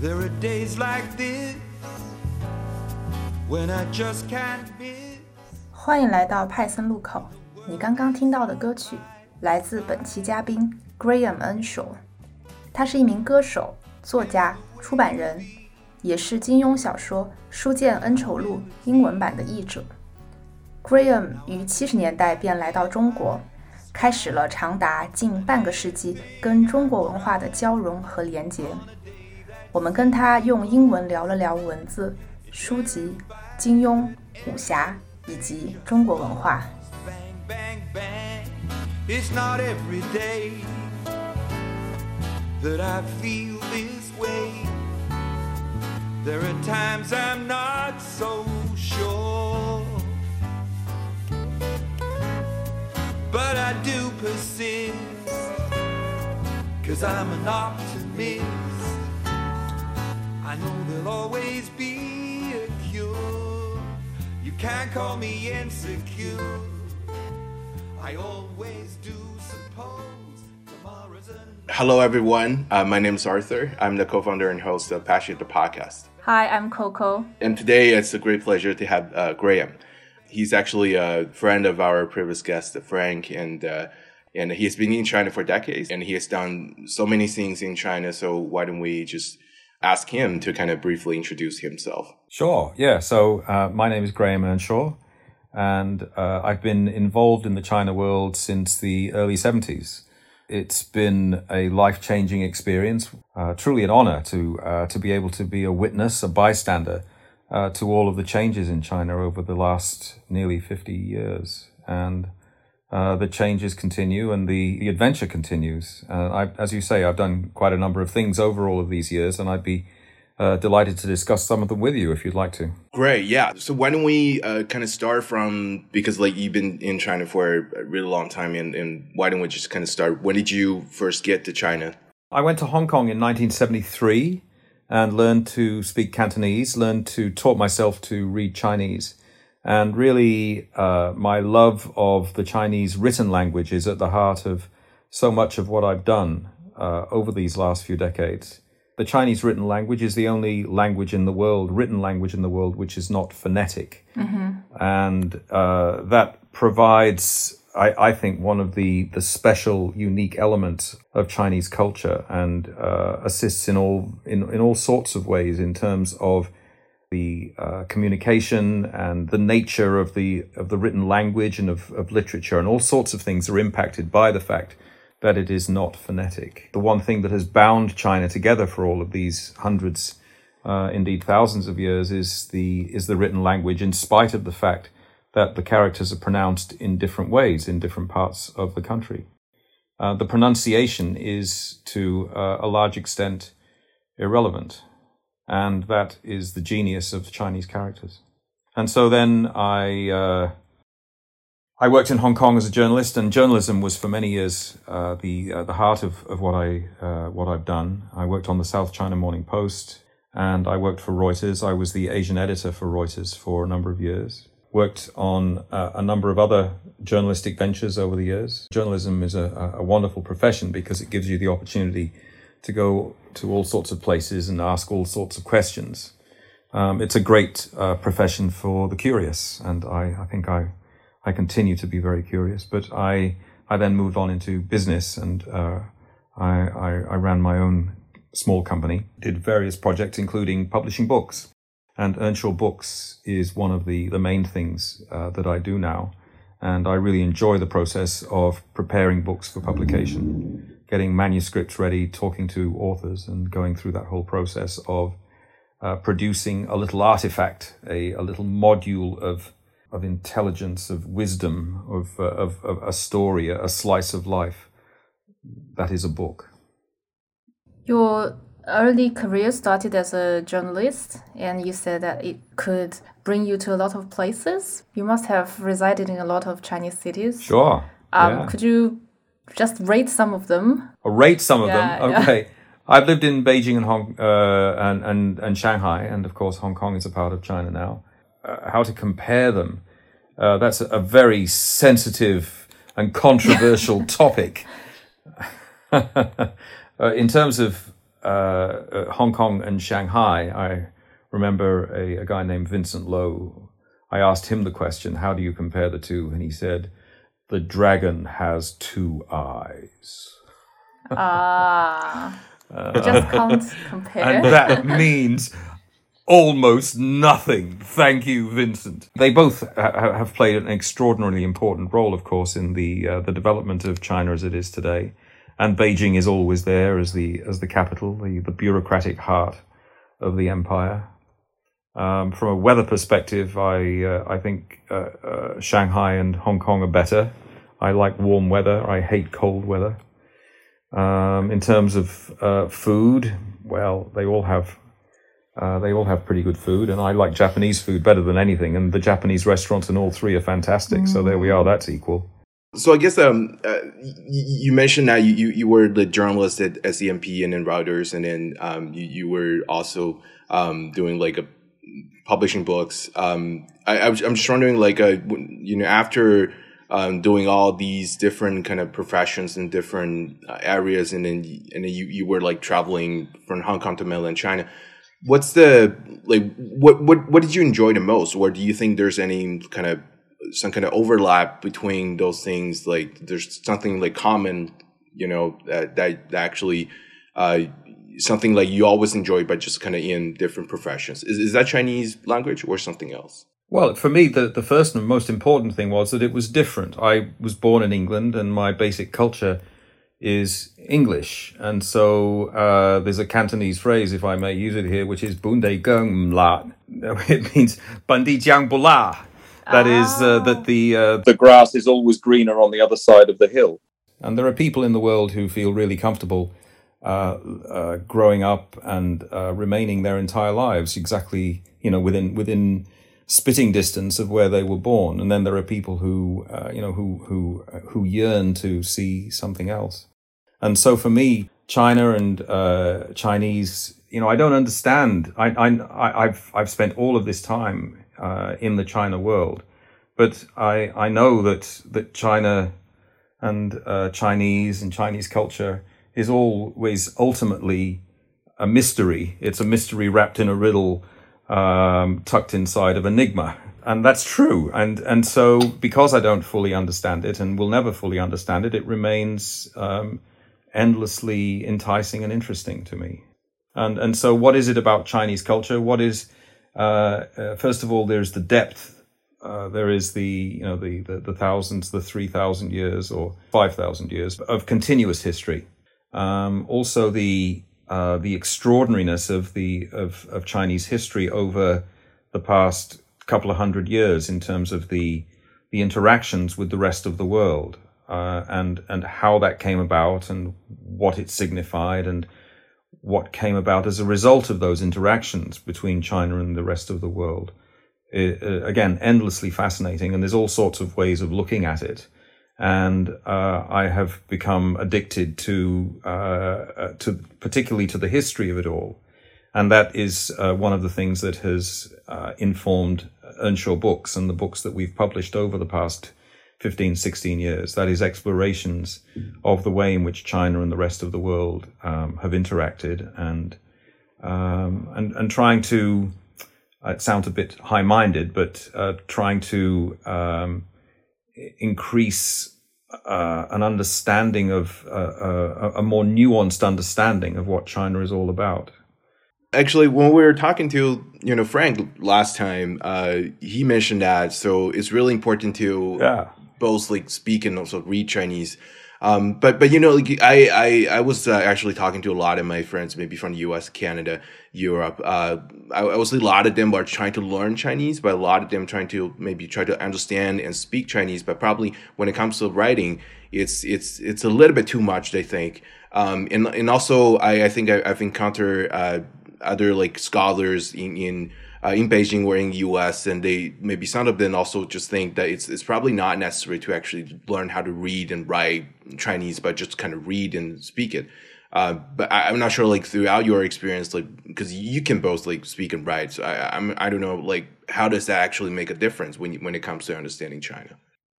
There are days like this when I just can't miss. 欢迎来到派森路口。你刚刚听到的歌曲来自本期嘉宾 Graham Earnshaw，他是一名歌手、作家、出版人，也是金庸小说《书剑恩仇录》英文版的译者。Graham 于七十年代便来到中国，开始了长达近半个世纪跟中国文化的交融和连结。我们跟他用英文聊了聊文字、书籍、金庸、武侠以及中国文化。That I feel this way. There are times I'm not so sure. But I do persist. Cause I'm an optimist. I know there'll always be a cure. You can't call me insecure. I always do suppose Hello, everyone. Uh, my name is Arthur. I'm the co founder and host of Passionator Podcast. Hi, I'm Coco. And today it's a great pleasure to have uh, Graham. He's actually a friend of our previous guest, Frank, and uh, and he's been in China for decades, and he has done so many things in China. So why don't we just ask him to kind of briefly introduce himself? Sure. Yeah. So uh, my name is Graham Earnshaw, and uh, I've been involved in the China world since the early 70s. It's been a life changing experience, uh, truly an honor to, uh, to be able to be a witness, a bystander uh, to all of the changes in China over the last nearly 50 years. And uh, the changes continue and the, the adventure continues. Uh, I, as you say, I've done quite a number of things over all of these years, and I'd be uh, delighted to discuss some of them with you if you'd like to. Great, yeah. So why don't we uh, kind of start from because like you've been in China for a really long time, and, and why don't we just kind of start? When did you first get to China? I went to Hong Kong in 1973 and learned to speak Cantonese, learned to taught myself to read Chinese. And really, uh, my love of the Chinese written language is at the heart of so much of what I've done uh, over these last few decades. The Chinese written language is the only language in the world, written language in the world, which is not phonetic. And uh, that provides, I, I think, one of the, the special, unique elements of Chinese culture and uh, assists in all, in, in all sorts of ways in terms of the uh, communication and the nature of the of the written language and of, of literature and all sorts of things are impacted by the fact that it is not phonetic. The one thing that has bound China together for all of these hundreds, uh, indeed thousands of years, is the is the written language, in spite of the fact that the characters are pronounced in different ways in different parts of the country. Uh, the pronunciation is to uh, a large extent irrelevant and that is the genius of Chinese characters. And so then I uh, I worked in Hong Kong as a journalist, and journalism was for many years uh, the uh, the heart of, of what I uh, what I've done. I worked on the South China Morning Post, and I worked for Reuters. I was the Asian editor for Reuters for a number of years. Worked on uh, a number of other journalistic ventures over the years. Journalism is a, a wonderful profession because it gives you the opportunity to go to all sorts of places and ask all sorts of questions. Um, it's a great uh, profession for the curious, and I, I think I, I continue to be very curious. But I, I then moved on into business, and uh, I, I, I ran my own small company, did various projects, including publishing books. And Earnshaw Books is one of the, the main things uh, that I do now. And I really enjoy the process of preparing books for publication getting manuscripts ready, talking to authors, and going through that whole process of uh, producing a little artifact, a, a little module of of intelligence, of wisdom, of, uh, of, of a story, a, slice of life. That is a book. Your early career started as a journalist, and you said that it could bring you to a lot of places. You must have resided in a lot of Chinese cities. Sure. Um, yeah. Could you just rate some of them? Or rate some of Yeah, them. yeah. Okay. I've lived in Beijing and Hong uh, and, and and Shanghai, and of course Hong Kong is a part of China now. Uh, how to compare them. Uh, that's a, very sensitive and controversial topic. uh, in terms of uh, uh, Hong Kong and Shanghai, I remember a, a guy named Vincent Lowe. I asked him the question, "How do you compare the two? And he said, "The dragon has two eyes." Ah, just can't compare. and that means almost nothing. Thank you, Vincent. They both ha- have played an extraordinarily important role, of course, in the uh, the development of China as it is today. And Beijing is always there as the as the capital, the, the bureaucratic heart of the empire. Um, from a weather perspective, I uh, I think uh, uh, Shanghai and Hong Kong are better. I like warm weather. I hate cold weather. Um, in terms of uh, food, well, they all have uh, they all have pretty good food, and I like Japanese food better than anything. And the Japanese restaurants in all three are fantastic. So there we are. That's equal. So I guess um, uh, you mentioned that you, you, were the journalist at SCMP and then Reuters, and then um, you, you were also um, doing like a publishing books. Um, I, I'm just wondering, like, uh, you know, after um, doing all these different kind of professions in different uh, areas, and then and then you, you were like traveling from Hong Kong to mainland China. What's the like? What what what did you enjoy the most, or do you think there's any kind of some kind of overlap between those things? Like, there's something like common, you know, that that, actually. Uh, something like you always enjoy, but just kind of in different professions. Is, is that Chinese language or something else? Well, for me, the, the first and most important thing was that it was different. I was born in England, and my basic culture is English. And so uh, there's a Cantonese phrase, if I may use it here, which is "bunde geng la." It means "bandi jiang bu la." That is uh, that the uh, The grass is always greener on the other side of the hill. And there are people in the world who feel really comfortable uh, uh, growing up and uh, remaining their entire lives exactly, you know, within within spitting distance of where they were born. And then there are people who, uh, you know, who who who yearn to see something else. And so for me, China and uh, Chinese, you know, I don't understand. I, I, I've I've spent all of this time uh, in the China world, but I I know that that China and uh, Chinese and Chinese culture is always ultimately a mystery. It's a mystery wrapped in a riddle, um, tucked inside of enigma, and that's true. And and so because I don't fully understand it and will never fully understand it, it remains um, endlessly enticing and interesting to me. And and so what is it about Chinese culture? What is uh, uh, first of all, there's the depth uh, there is the you know the the, the thousands, the three thousand years or five thousand years of continuous history. Um, also, the uh, the extraordinariness of the of, of Chinese history over the past couple of hundred years in terms of the the interactions with the rest of the world uh, and and how that came about and what it signified and what came about as a result of those interactions between China and the rest of the world. Uh, again endlessly fascinating and there's all sorts of ways of looking at it and uh, I have become addicted to uh, uh, to particularly to the history of it all. And that is uh, one of the things that has uh, informed Earnshaw books and the books that we've published over the past 15 16 years. That is explorations of the way in which China and the rest of the world um, have interacted. And um, and and trying to uh, it sounds a bit high minded, but trying to um, increase uh, an understanding of uh, uh, a more nuanced understanding of what China is all about. Actually, when we were talking to you know Frank last time, uh, he mentioned that so it's really important to Yeah. both like speak and also read Chinese. Um, but but you know, like I I I was uh, actually talking to a lot of my friends, maybe from the U.S., Canada, Europe. Uh, I, I was a lot of them are trying to learn Chinese, but a lot of them trying to maybe try to understand and speak Chinese. But probably when it comes to writing, it's it's it's a little bit too much. They think, um, and and also I I think I, I've encountered uh, other like scholars in in uh, in Beijing or in the U.S. and they maybe some of them also just think that it's it's probably not necessary to actually learn how to read and write Chinese, but just kind of read and speak it. Uh, but I, am not sure, like throughout your experience, like because you can both like speak and write. So I, I'm I don't know, like how does that actually make a difference when when it comes to understanding China?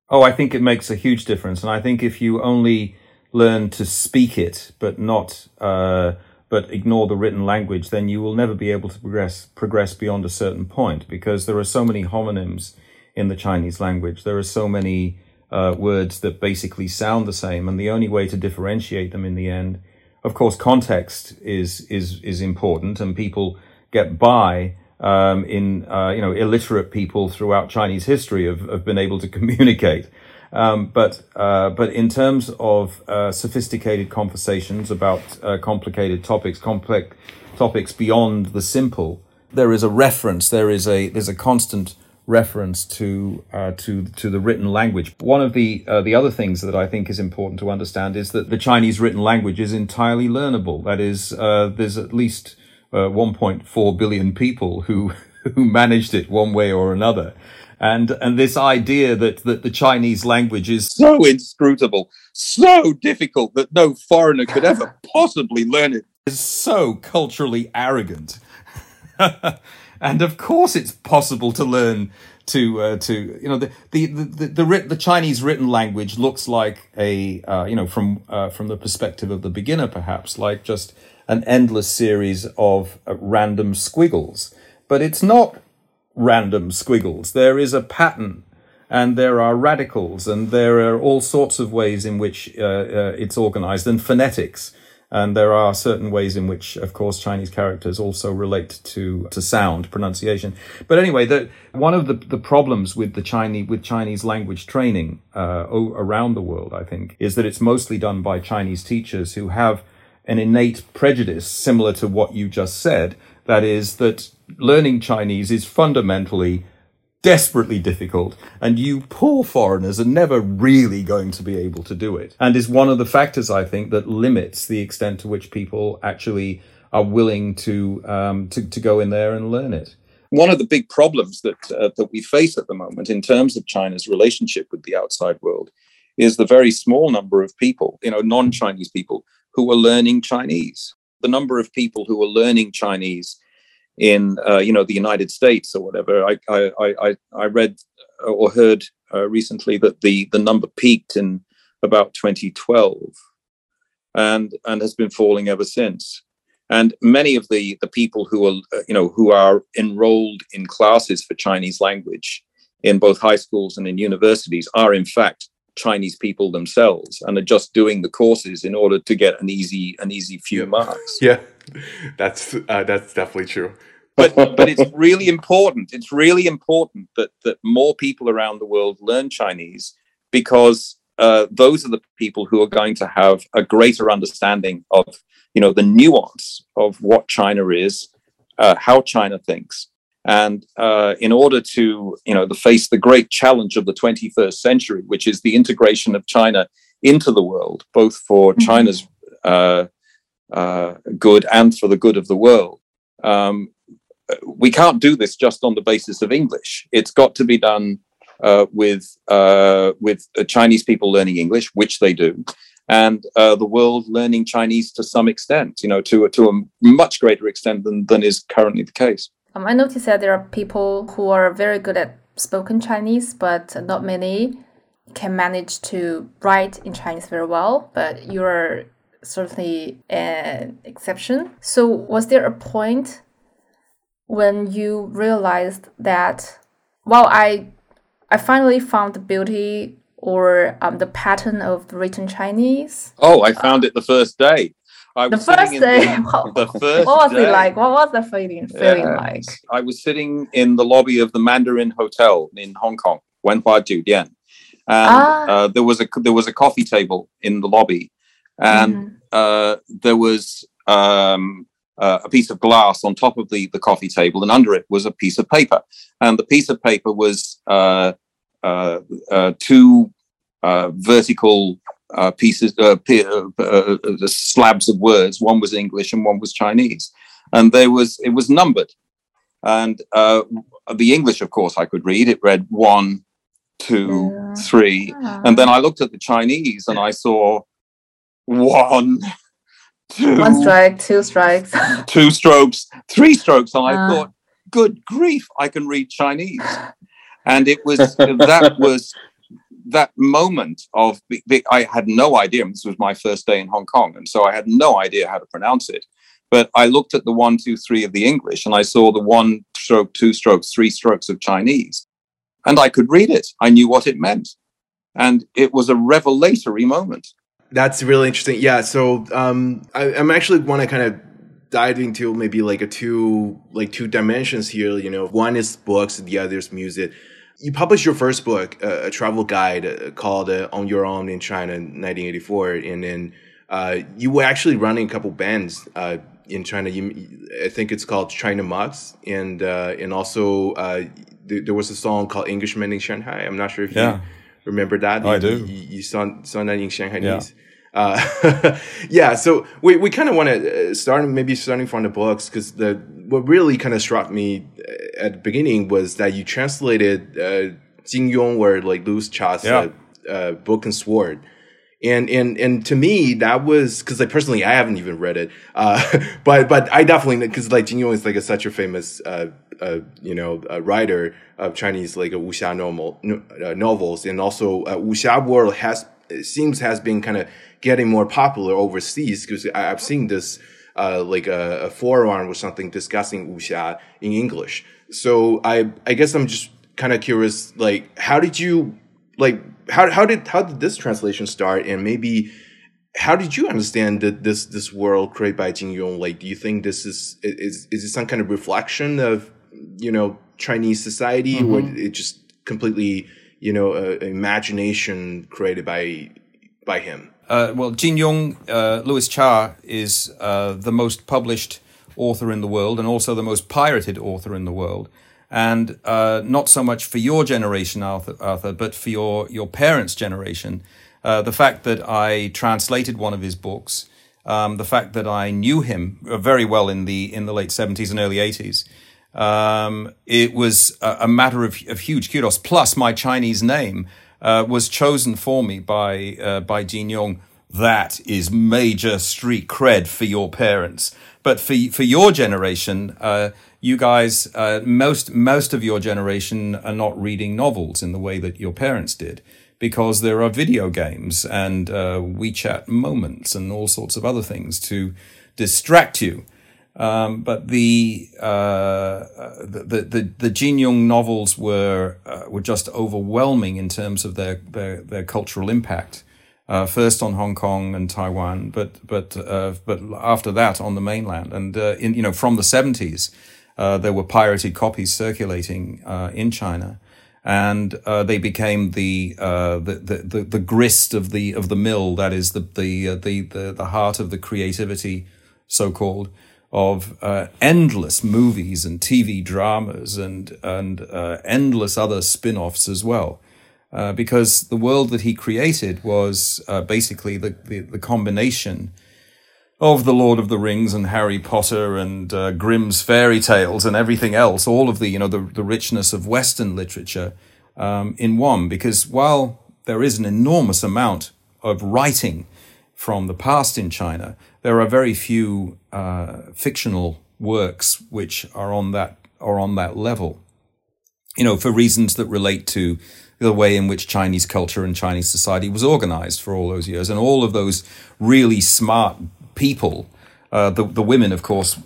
Oh, I think it makes a huge difference, and I think if you only learn to speak it but not uh, but ignore the written language, then you will never be able to progress progress beyond a certain point because there are so many homonyms in the Chinese language. There are so many uh, words that basically sound the same, and the only way to differentiate them in the end of course, context is is is important, and people get by um, in uh, you know illiterate people throughout Chinese history have, have been able to communicate. Um, but uh, but in terms of uh, sophisticated conversations about uh, complicated topics, complex topics beyond the simple, there is a reference. There is a there's a constant reference to uh, to to the written language. One of the uh, the other things that I think is important to understand is that the Chinese written language is entirely learnable. That is, uh, there's at least uh, 1.4 billion people who who managed it one way or another. And and this idea that, that the Chinese language is so inscrutable, so difficult that no foreigner could ever possibly learn it is so culturally arrogant. and of course it's possible to learn to uh, to you know the the the the, the, the Chinese written language looks like a uh, you know from uh, from the perspective of the beginner perhaps like just an endless series of uh, random squiggles but it's not random squiggles there is a pattern and there are radicals and there are all sorts of ways in which uh, uh, it's organized and phonetics and there are certain ways in which, of course, Chinese characters also relate to, to sound, pronunciation. But anyway, the, one of the, the problems with the Chinese, with Chinese language training, uh, around the world, I think, is that it's mostly done by Chinese teachers who have an innate prejudice similar to what you just said. That is that learning Chinese is fundamentally desperately difficult, and you poor foreigners are never really going to be able to do it. And is one of the factors, I think, that limits the extent to which people actually are willing to um, to, to go in there and learn it. One of the big problems that uh, that we face at the moment in terms of China's relationship with the outside world is the very small number of people, you know, non-Chinese people who are learning Chinese. The number of people who are learning Chinese in uh, you know the United States or whatever. I I I, I read or heard uh, recently that the the number peaked in about 2012, and and has been falling ever since. And many of the the people who are uh, you know who are enrolled in classes for Chinese language in both high schools and in universities are in fact Chinese people themselves and are just doing the courses in order to get an easy an easy few marks. Yeah, that's uh, that's definitely true. But but it's really important. It's really important that that more people around the world learn Chinese because uh, those are the people who are going to have a greater understanding of you know the nuance of what China is, uh, how China thinks, and uh, in order to you know to face the great challenge of the 21st century, which is the integration of China into the world, both for mm-hmm. China's uh, good and for the good of the world. Um, we can't do this just on the basis of English. It's got to be done uh, with uh, with uh, Chinese people learning English, which they do, and uh, the world learning Chinese to some extent. You know, to to a much greater extent than than is currently the case. Um, I noticed that there are people who are very good at spoken Chinese, but not many can manage to write in Chinese very well. But you're certainly an exception. So, was there a point when you realized that well i i finally found the beauty or um, the pattern of written chinese? Oh i found uh, it the first day. I the first day? The, the first what was day, it like? What was the feeling feeling yeah, like? I was sitting in the lobby of the mandarin hotel in hong kong wenhua jiudian. And ah. uh, there was a there was a coffee table in the lobby and mm. uh, there was um, uh, a piece of glass on top of the, the coffee table, and under it was a piece of paper. And the piece of paper was uh, uh, uh two uh, vertical uh, pieces, slabs of words. One was English and one was Chinese, and there was it was numbered. And the English, of course, I could read. It read one, two, three, and then I looked at the Chinese and I saw one two, One strike, two strikes. two strokes, three strokes. And I Ah. thought, good grief, I can read Chinese. And it was that was that moment of I had no idea. This was my first day in Hong Kong, and so I had no idea how to pronounce it. But I looked at the one, two, three of the English, and I saw the one stroke, two strokes, three strokes of Chinese, and I could read it. I knew what it meant, and it was a revelatory moment. That's really interesting. Yeah. So um, I, I'm actually want to kind of dive into maybe like a two like two dimensions here. You know, one is books, the other is music. You published your first book, uh, a travel guide uh, called uh, "On Your Own in China" in 1984, and then uh, you were actually running a couple bands uh, in China. You, I think it's called China Mugs, and uh, and also th- there was a song called "Englishman in Shanghai." I'm not sure if Yeah. you remember that. I You- do. You, you saw saw that in Shanghai. Yeah. Uh, yeah, so we, we kind of want to uh, start maybe starting from the books because the what really kind of struck me uh, at the beginning was that you translated uh, Jin Yong or like Louis Cha's Yeah. uh, uh, book and sword. And, and, and to me, that was, cause like personally, I haven't even read it. Uh, but, but I definitely, cause like Jin Yong is like a, such a famous, uh, uh, you know, uh, writer of Chinese, like a wuxia normal, no, uh, novels. And also, uh, wuxia world has, seems has been kind of getting more popular overseas because I've seen this, uh, like a, a forearm or something discussing wuxia in English. So I, I guess I'm just kind of curious, like, how did you, like, how, how did, how did this translation start? And maybe, how did you understand that this, this world created by Jin Yong? Like, do you think this is, is, is it some kind of reflection of, you know, Chinese society or it just completely, you know, uh, imagination created by, by him? Uh, well, Jin Yong, uh, Louis Cha is uh, the most published author in the world and also the most pirated author in the world. And uh, not so much for your generation, Arthur, Arthur but for your, your parents' generation. Uh, the fact that I translated one of his books, um, the fact that I knew him uh, very well in the in the late seventies and early eighties, um, it was a, a matter of, of huge kudos. Plus, my Chinese name uh, was chosen for me by uh, by Jin Yong. That is major street cred for your parents, but for for your generation, uh, you guys, uh, most most of your generation are not reading novels in the way that your parents did, because there are video games and uh, WeChat moments and all sorts of other things to distract you. Um, but the, uh, the, the, the, the Jin Yong novels were, uh, were just overwhelming in terms of their, their, their cultural impact. Uh, first on Hong Kong and Taiwan, but, but, uh, but after that on the mainland. And, uh, in, you know, from the seventies, uh, there were pirated copies circulating, uh, in China. And, uh, they became the, uh, the, the, the, the grist of the, of the mill. That is the, the, uh, the, the, the heart of the creativity, so called of endless movies and TV dramas and and endless other spin-offs as well. Because the world that he created was basically the, the, the combination of the Lord of the Rings and Harry Potter and uh, Grimm's fairy tales and everything else, all of the you know the, the richness of Western literature um, in one. Because while there is an enormous amount of writing from the past in China, there are very few uh, fictional works which are on that are on that level. You know, for reasons that relate to the way in which Chinese culture and Chinese society was organized for all those years, and all of those really smart people. Uh, the the women, of course,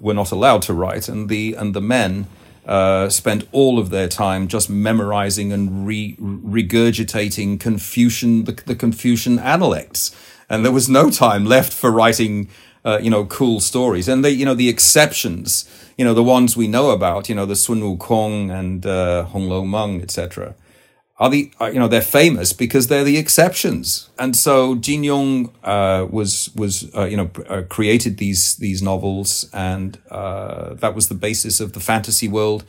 were not allowed to write, and the and the men uh, spent all of their time just memorizing and re- regurgitating Confucian the, the Confucian analects, and there was no time left for writing. Uh, you know, cool stories, and they, you know, the exceptions, you know, the ones we know about, you know, the Sun Wukong and uh, Hong Lo Meng, etc are the are, you know they're famous because they're the exceptions and so Jin Yong uh, was was uh, you know uh, created these these novels and uh, that was the basis of the fantasy world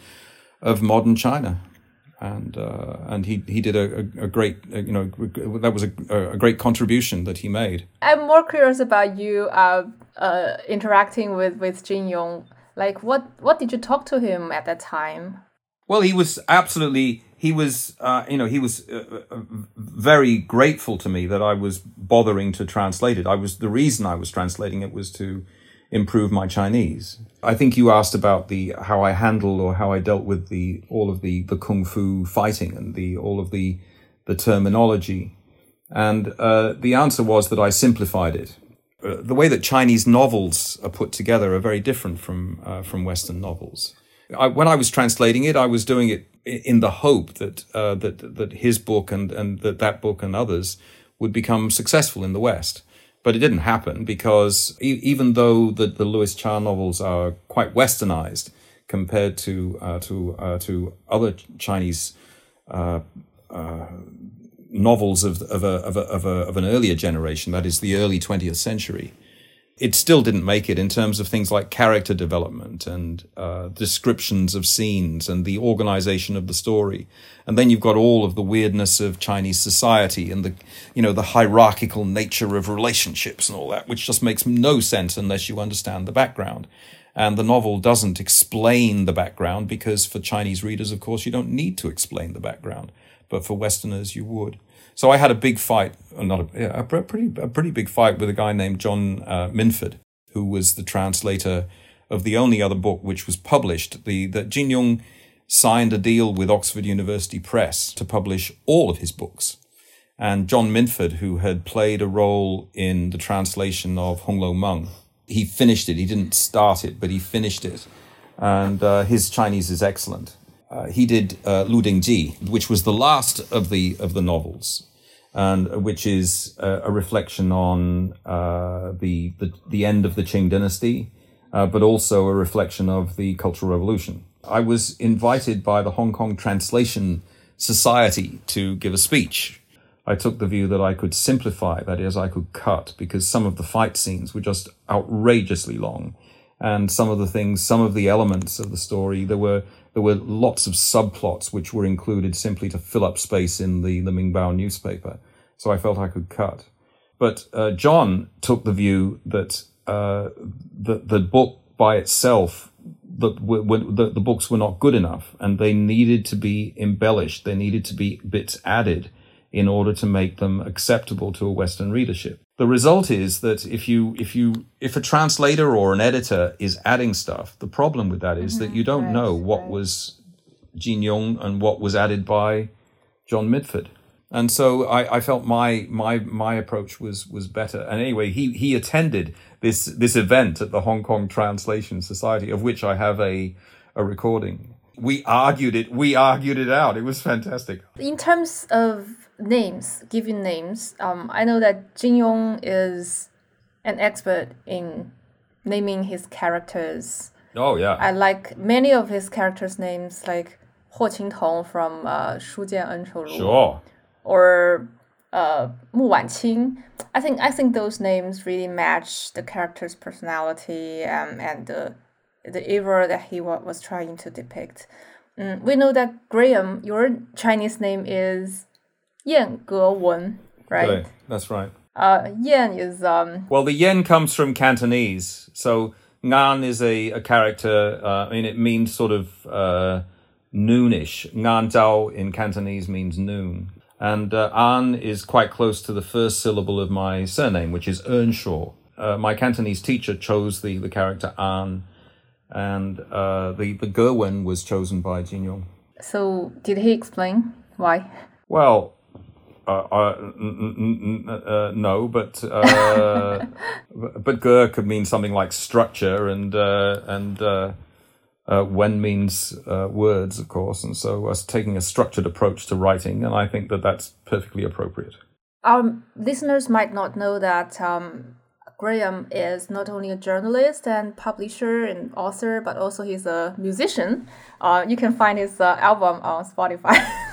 of modern China and uh, and he he did a, a, a great uh, you know that was a, a great contribution that he made I'm more curious about you uh, uh, interacting with with Jin Yong. Like, what what did you talk to him at that time? Well, he was absolutely he was, uh, you know, he was uh, uh, very grateful to me that I was bothering to translate it. I was the reason I was translating it was to improve my Chinese. I think you asked about the how I handled or how I dealt with the all of the the kung fu fighting and the all of the the terminology, and uh, the answer was that I simplified it. Uh, the way that Chinese novels are put together are very different from uh, from Western novels. I, when I was translating it, I was doing it in the hope that uh, that that his book and and that that book and others would become successful in the West. But it didn't happen because e- even though the, the Louis Cha novels are quite westernized compared to uh, to uh, to other Chinese uh, uh, novels of of, a, of, a, of, a, of an earlier generation, that is the early 20th century, it still didn't make it in terms of things like character development and uh, descriptions of scenes and the organization of the story. And then you've got all of the weirdness of Chinese society and the, you know, the hierarchical nature of relationships and all that, which just makes no sense unless you understand the background. And the novel doesn't explain the background because for Chinese readers, of course, you don't need to explain the background. But for Westerners, you would. So I had a big fight, not a, a pretty a pretty big fight with a guy named John uh, Minford, who was the translator of the only other book which was published. The that Jin Yong signed a deal with Oxford University Press to publish all of his books. And John Minford, who had played a role in the translation of Hong Lo Meng, he finished it. He didn't start it, but he finished it. And uh, his Chinese is excellent. Uh, he did uh, Lu Ding Ji, which was the last of the of the novels and which is a, a reflection on uh, the, the, the end of the Qing dynasty, uh, but also a reflection of the Cultural Revolution. I was invited by the Hong Kong Translation Society to give a speech. I took the view that I could simplify, that is, I could cut, because some of the fight scenes were just outrageously long. And some of the things, some of the elements of the story, there were there were lots of subplots which were included simply to fill up space in the, the Mingbao newspaper. So I felt I could cut. But uh, John took the view that uh, the, the book by itself, the, the, the books were not good enough and they needed to be embellished. They needed to be bits added in order to make them acceptable to a Western readership. The result is that if you if you if a translator or an editor is adding stuff, the problem with that is mm-hmm. that you don't right, know what right. was Jin Yong and what was added by John Minford. And so I, I felt my my my approach was was better. And anyway, he he attended this this event at the Hong Kong Translation Society, of which I have a a recording. We argued it. We argued it out. It was fantastic. In terms of names, giving names, um, I know that Jin Yong is an expert in naming his characters. Oh yeah. I like many of his characters' names, like Huo Qingtong from uh, Shu Jian En Shou Lu. Sure. Or uh, Mu Wanqing. I think I think those names really match the character's personality um, and the the era that he wa- was trying to depict. Mm, we know that Graham, your Chinese name is Yan Ge Wen, right? That's right. Uh, Yan is um. Well, the yen comes from Cantonese, so Ngan is a, a character. Uh, I mean, it means sort of uh, noonish. Ngan Zhao in Cantonese means noon, and uh, An is quite close to the first syllable of my surname, which is Earnshaw. Uh, my Cantonese teacher chose the the character An, and uh, the the Gerwen was chosen by Jin Yong. So, did he explain why? Well, uh, uh, uh, no, but uh, but ger could mean something like structure, and uh, and uh, when means words, of course, and so us taking a structured approach to writing, and I think that that's perfectly appropriate. Our listeners might not know that um, Graham is not only a journalist and publisher and author, but also he's a musician. you can find his album on Spotify.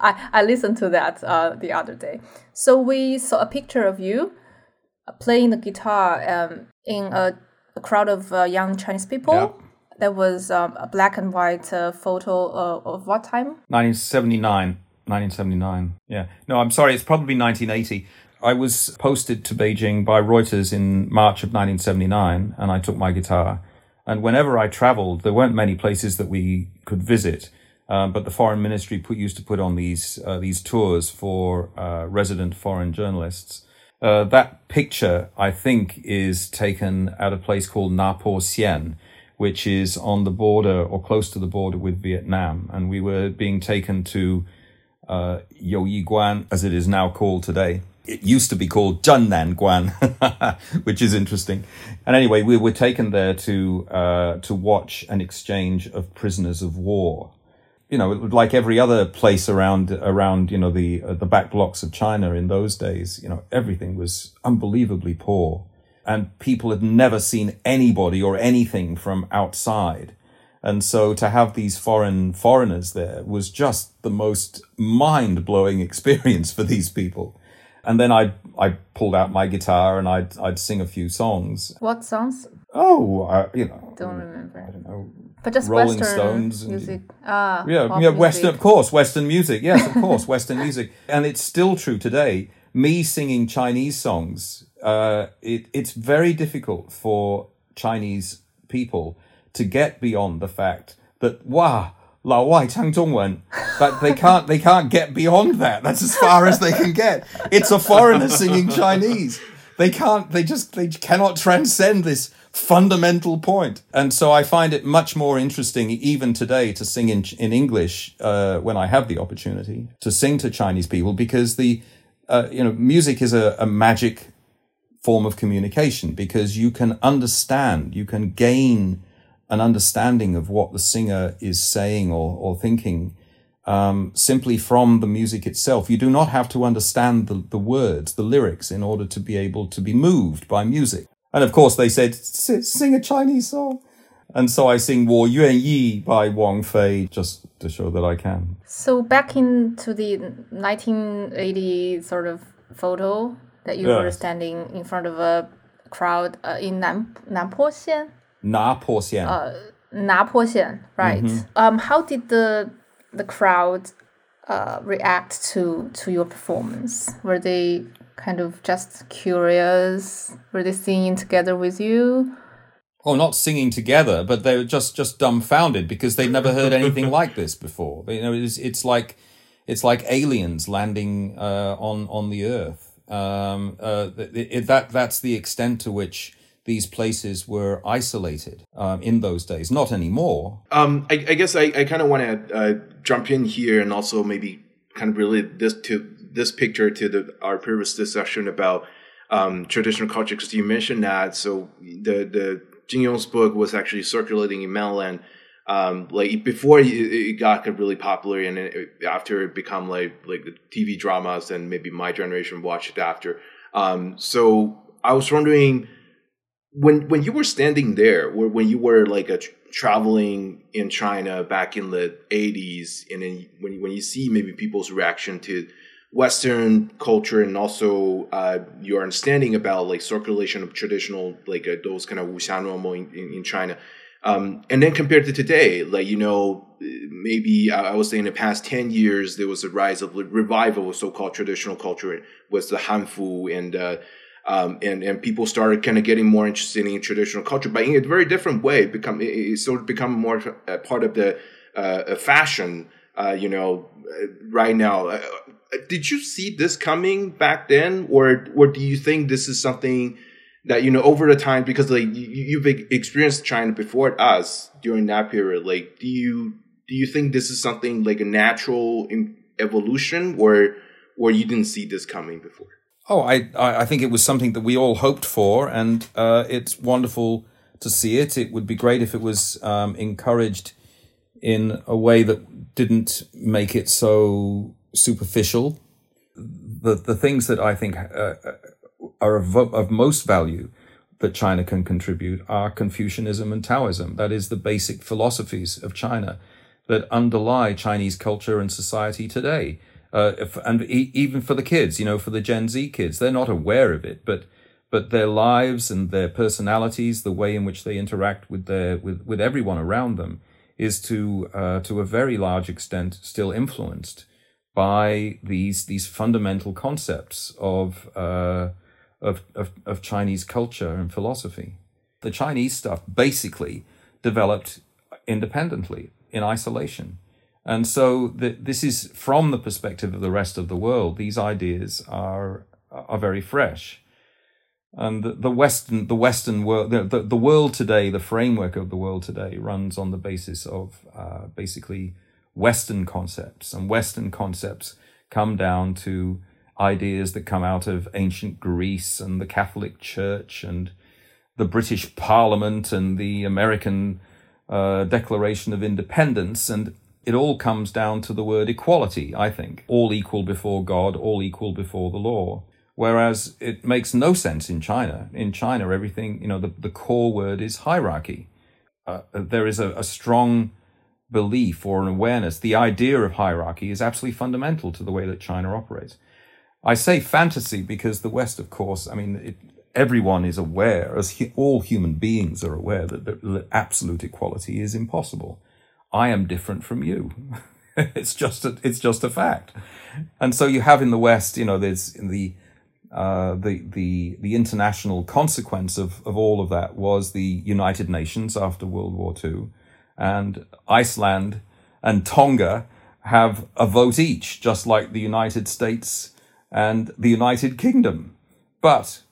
I, I listened to that uh, the other day. So we saw a picture of you uh, playing the guitar um, in a, a crowd of uh, young Chinese people. Yeah. That was um, a black and white uh, photo of, of what time? 1979. 1979. Yeah. No, I'm sorry. It's probably 1980. I was posted to Beijing by Reuters in March of 1979, and I took my guitar. And whenever I traveled, there weren't many places that we could visit. Um, but the foreign ministry put, used to put on these uh, these tours for uh, resident foreign journalists. Uh, that picture, I think, is taken at a place called Napo Sien, which is on the border or close to the border with Vietnam. And we were being taken to uh, Guan, as it is now called today. It used to be called Zhennan Guan, which is interesting. And anyway, we were taken there to uh, to watch an exchange of prisoners of war. You know, like every other place around around you know the uh, the back blocks of China in those days, you know, everything was unbelievably poor and people had never seen anybody or anything from outside. And so to have these foreign foreigners there was just the most mind blowing experience for these people. And then I I pulled out my guitar and I'd I'd sing a few songs. What songs? Oh, I, you know, Don't remember. I don't know. But just Rolling Western Stones music. Ah, yeah, yeah, music. Western, of course, Western music. Yes, of course, Western music, and it's still true today. Me singing Chinese songs, uh, it, it's very difficult for Chinese people to get beyond the fact that wow, Lao Wai Chang Zhongwen. But they can't they can't get beyond that. That's as far as they can get. It's a foreigner singing Chinese. They can't they just they cannot transcend this fundamental point. And so I find it much more interesting, even today, to sing in in English uh, when I have the opportunity to sing to Chinese people because the uh, you know music is a, a magic form of communication because you can understand, you can gain an understanding of what the singer is saying or, or thinking um, simply from the music itself. You do not have to understand the, the words, the lyrics, in order to be able to be moved by music. And of course, they said, sing a Chinese song. And so I sing Wo Yuan Yi by Wang Fei just to show that I can. So back into the 1980 sort of photo that you yes. were standing in front of a crowd uh, in Nan Nanpoxian. Nanpoxian. Uh, right? Mm-hmm. Um, how did the the crowd uh, react to to your performance? Were they kind of just curious? Were they singing together with you? Oh, not singing together, but they were just just dumbfounded because they'd never heard anything like this before. You know, it's it's like it's like aliens landing uh, on on the Earth. Um, uh, it, it, that that's the extent to which these places were isolated um, in those days. Not anymore. Um, I, I guess I, I kind of want to uh, jump in here and also maybe kind of relate this to this picture to the our previous discussion about um, traditional culture because you mentioned that. So the the Jin Yong's book was actually circulating in mainland um, like before it, it got really popular and it, after it become like like TV dramas and maybe my generation watched it after. Um, so I was wondering when when you were standing there, or when you were like a, traveling in China back in the eighties, and then when when you see maybe people's reaction to Western culture and also uh, your understanding about like circulation of traditional like uh, those kind of wuxianuomo in, in, in China, um, and then compared to today, like you know maybe I I would say in the past ten years there was a rise of revival of so-called traditional culture with the Hanfu and uh, um, and and people started kind of getting more interested in traditional culture, but in a very different way. Become it, it sort of become more a part of the uh, fashion. Uh, you know, right now. Uh, did you see this coming back then, or or do you think this is something that you know over the time because like you, you've experienced China before us during that period? Like, do you do you think this is something like a natural evolution, or or you didn't see this coming before? Oh, I, I think it was something that we all hoped for, and uh, it's wonderful to see it. It would be great if it was um, encouraged in a way that didn't make it so superficial. The the things that I think uh, are of, of most value that China can contribute are Confucianism and Taoism. That is the basic philosophies of China that underlie Chinese culture and society today. Uh, if, and e- even for the kids, you know, for the Gen Z kids, they're not aware of it, but but their lives and their personalities, the way in which they interact with their with, with everyone around them, is to uh, to a very large extent still influenced by these these fundamental concepts of, uh, of of of Chinese culture and philosophy. The Chinese stuff basically developed independently in isolation And so the, this is from the perspective of the rest of the world. These ideas are are very fresh, and the, the Western the Western world the, the, the world today, the framework of the world today, runs on the basis of uh, basically Western concepts, and Western concepts come down to ideas that come out of ancient Greece and the Catholic Church and the British Parliament and the American uh, Declaration of Independence and it all comes down to the word equality, I think. All equal before God, all equal before the law. Whereas it makes no sense in China. In China, everything, you know, the, the core word is hierarchy. Uh, there is a, a strong belief or an awareness. The idea of hierarchy is absolutely fundamental to the way that China operates. I say fantasy because the West, of course, I mean, it, everyone is aware, as all human beings are aware, that, that absolute equality is impossible. I am different from you. it's just a, it's just a fact. And so you have in the West, you know, there's in the uh, the the the international consequence of of all of that was the United Nations after World War II, and Iceland and Tonga have a vote each, just like the United States and the United Kingdom. But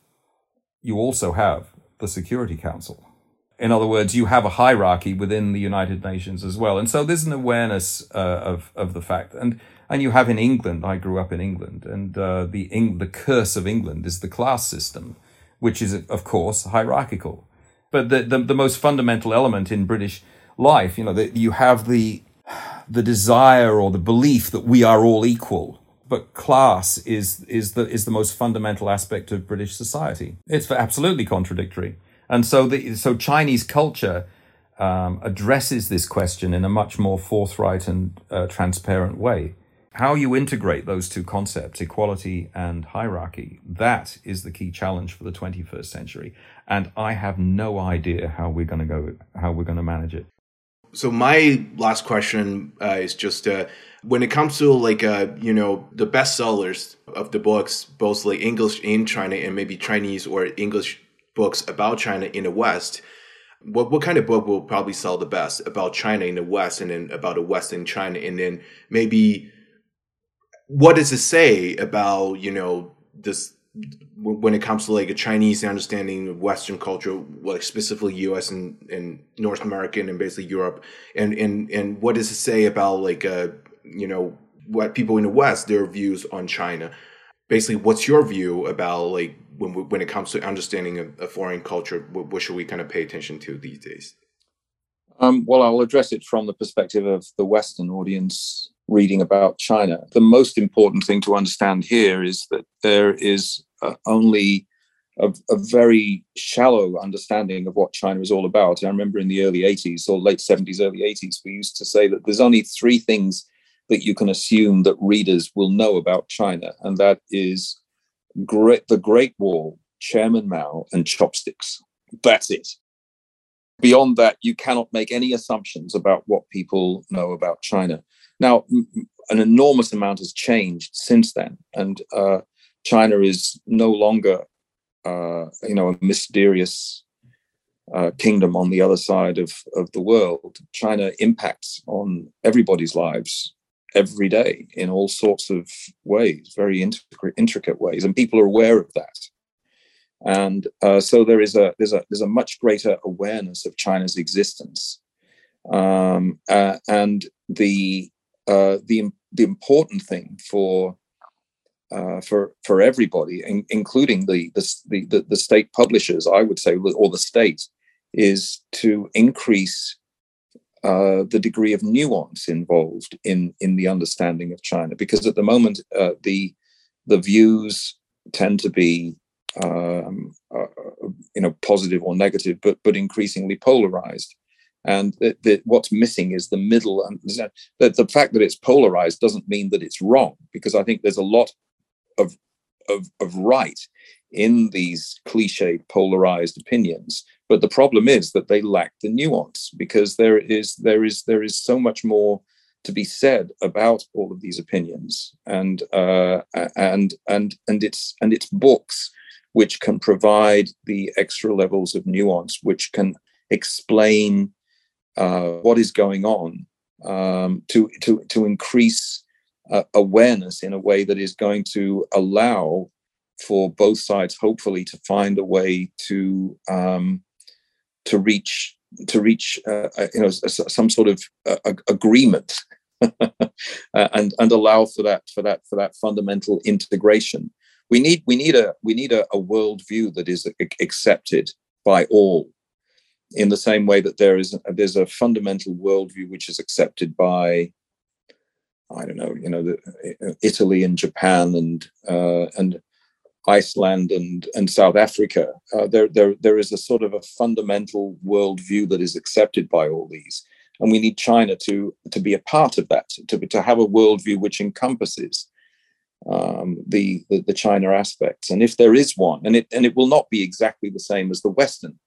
you also have the Security Council. In other words, you have a hierarchy within the United Nations as well. And so there's an awareness uh, of, of the fact. And, and you have in England, I grew up in England, and uh, the, Eng- the curse of England is the class system, which is, of course, hierarchical. But the, the, the most fundamental element in British life, you know, that you have the, the desire or the belief that we are all equal but class is is the is the most fundamental aspect of British society. It's absolutely contradictory. And so the so Chinese culture um, addresses this question in a much more forthright and uh, transparent way. How you integrate those two concepts, equality and hierarchy, that is the key challenge for the 21st century. And I have no idea how we're going to go, how we're going to manage it. So my last question uh, is just uh, when it comes to like uh, you know the bestsellers of the books, both like English in China and maybe Chinese or English books about China in the West, what what kind of book will probably sell the best about China in the West and then about the West in China and then maybe what does it say about you know this when it comes to like a Chinese understanding of Western culture, like specifically U.S. and, and North American and basically Europe, and and and what does it say about like uh you know what people in the West their views on China? Basically, what's your view about like when when it comes to understanding a, foreign culture, what, what, should we kind of pay attention to these days? Um, well, I'll address it from the perspective of the Western audience reading about China. The most important thing to understand here is that there is uh, only a, a, very shallow understanding of what China is all about. I remember in the early 80s or late 70s, early 80s, we used to say that there's only three things that you can assume that readers will know about China, and that is great, the Great Wall, Chairman Mao, and chopsticks. That's it. Beyond that, you cannot make any assumptions about what people know about China. Now, an enormous amount has changed since then, and uh, China is no longer, uh, you know, a mysterious uh, kingdom on the other side of, of the world. China impacts on everybody's lives every day in all sorts of ways, very intricate, intricate ways, and people are aware of that. And uh, so there is a there's a there's a much greater awareness of China's existence, um, uh, and the uh, the the important thing for uh, for for everybody, in, including the, the the the state publishers, I would say, or the state, is to increase uh, the degree of nuance involved in in the understanding of China, because at the moment uh, the the views tend to be um, uh, you know positive or negative, but but increasingly polarized. And the, the, what's missing is the middle. And the, the fact that it's polarized doesn't mean that it's wrong, because I think there's a lot of of, of right in these cliched polarized opinions but the problem is that they lack the nuance because there is there is there is so much more to be said about all of these opinions and uh, and and and it's and it's books which can provide the extra levels of nuance which can explain uh, what is going on um, to to to increase uh, awareness in a way that is going to allow for both sides, hopefully, to find a way to um, to reach to reach uh, uh you know some sort of uh, agreement uh, and and allow for that for that for that fundamental integration. We need we need a we need a, a worldview that is accepted by all in the same way that there is there's a fundamental worldview which is accepted by I don't know, you know, the, Italy and Japan and uh, and Iceland and and South Africa. Uh, there there there is a sort of a fundamental worldview that is accepted by all these, and we need China to to be a part of that, to to have a worldview which encompasses um, the, the the China aspects. And if there is one, and it and it will not be exactly the same as the Western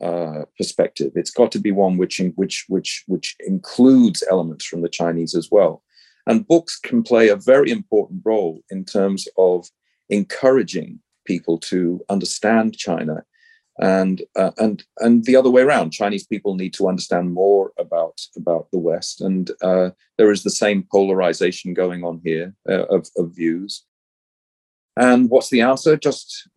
uh, perspective. It's got to be one which which which which includes elements from the Chinese as well. And books can play a very important role in terms of encouraging people to understand China, and uh, and and the other way around. Chinese people need to understand more about about the West, and uh, there is the same polarization going on here uh, of, of views. And what's the answer? Just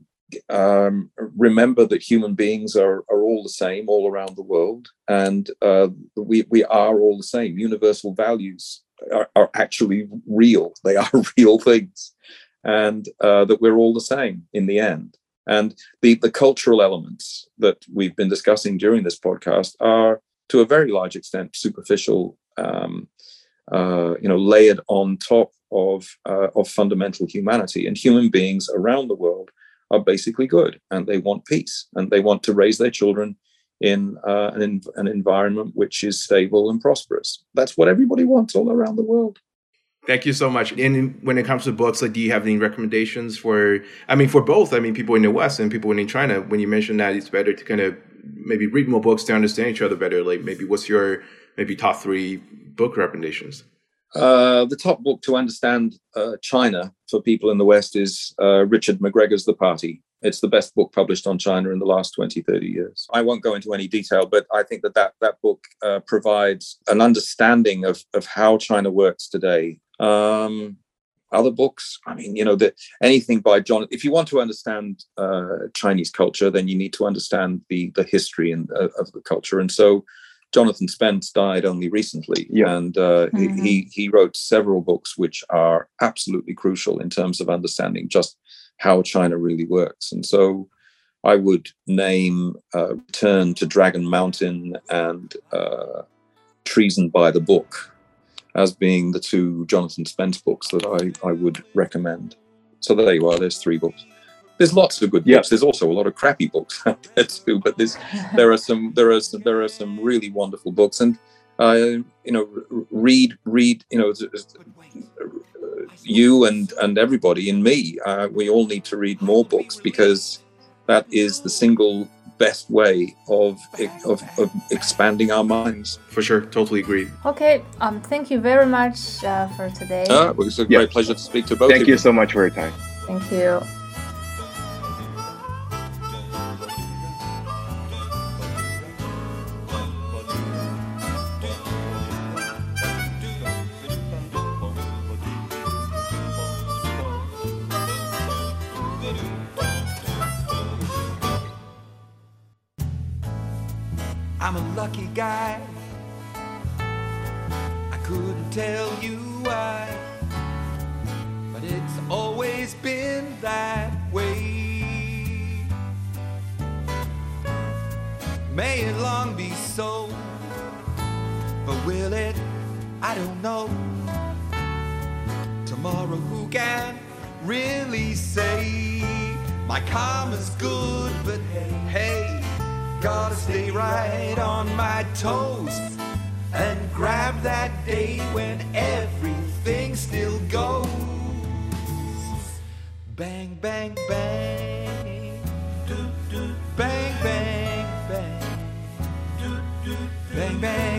um, remember that human beings are, are all the same all around the world, and uh, we, we are all the same. Universal values are, are actually real, they are real things, and uh, that we're all the same in the end. And the, the cultural elements that we've been discussing during this podcast are, to a very large extent, superficial, um, uh, you know, layered on top of, uh, of fundamental humanity. And human beings around the world are basically good and they want peace and they want to raise their children in uh, an, an environment which is stable and prosperous. That's what everybody wants all around the world. Thank you so much. And when it comes to books, like, do you have any recommendations for? I mean, for both. I mean, people in the West and people in China. When you mentioned that it's better to kind of maybe read more books to understand each other better. Like, maybe what's your maybe top three book recommendations? Uh, the top book to understand uh, China for people in the West is uh, Richard McGregor's The Party. It's the best book published on China in the last 20, 30 years. I won't go into any detail, but I think that that, that book uh, provides an understanding of, of how China works today. Um, other books, I mean, you know, the, anything by John. If you want to understand uh, Chinese culture, then you need to understand the the history and of the culture. And so, Jonathan Spence died only recently, yeah. and uh, mm-hmm. he he wrote several books which are absolutely crucial in terms of understanding just how China really works. And so, I would name uh, "Return to Dragon Mountain" and uh, "Treason by the Book" as being the two Jonathan Spence books that I I would recommend. So there you are. There's three books there's lots of good books. There's also a lot of crappy books out there too. But there's there are some there are some, there are some really wonderful books, and uh, you know, read read you know, you and and everybody and me. Uh, we all need to read more books because that is the single best way of, of, of expanding our minds. For sure, totally agree. Okay, um, thank you very much uh, for today. Uh, it was a great pleasure to speak to both. Thank you you so much for your time. Thank you. I'm a lucky guy. I couldn't tell you why, but it's always been that way. May it long be so, but will it? I don't know. Tomorrow, who can really say? My karma's good, but gotta stay right on my toes and grab that day when everything still goes. Bang, bang, bang. Bang, bang, bang. Bang, bang.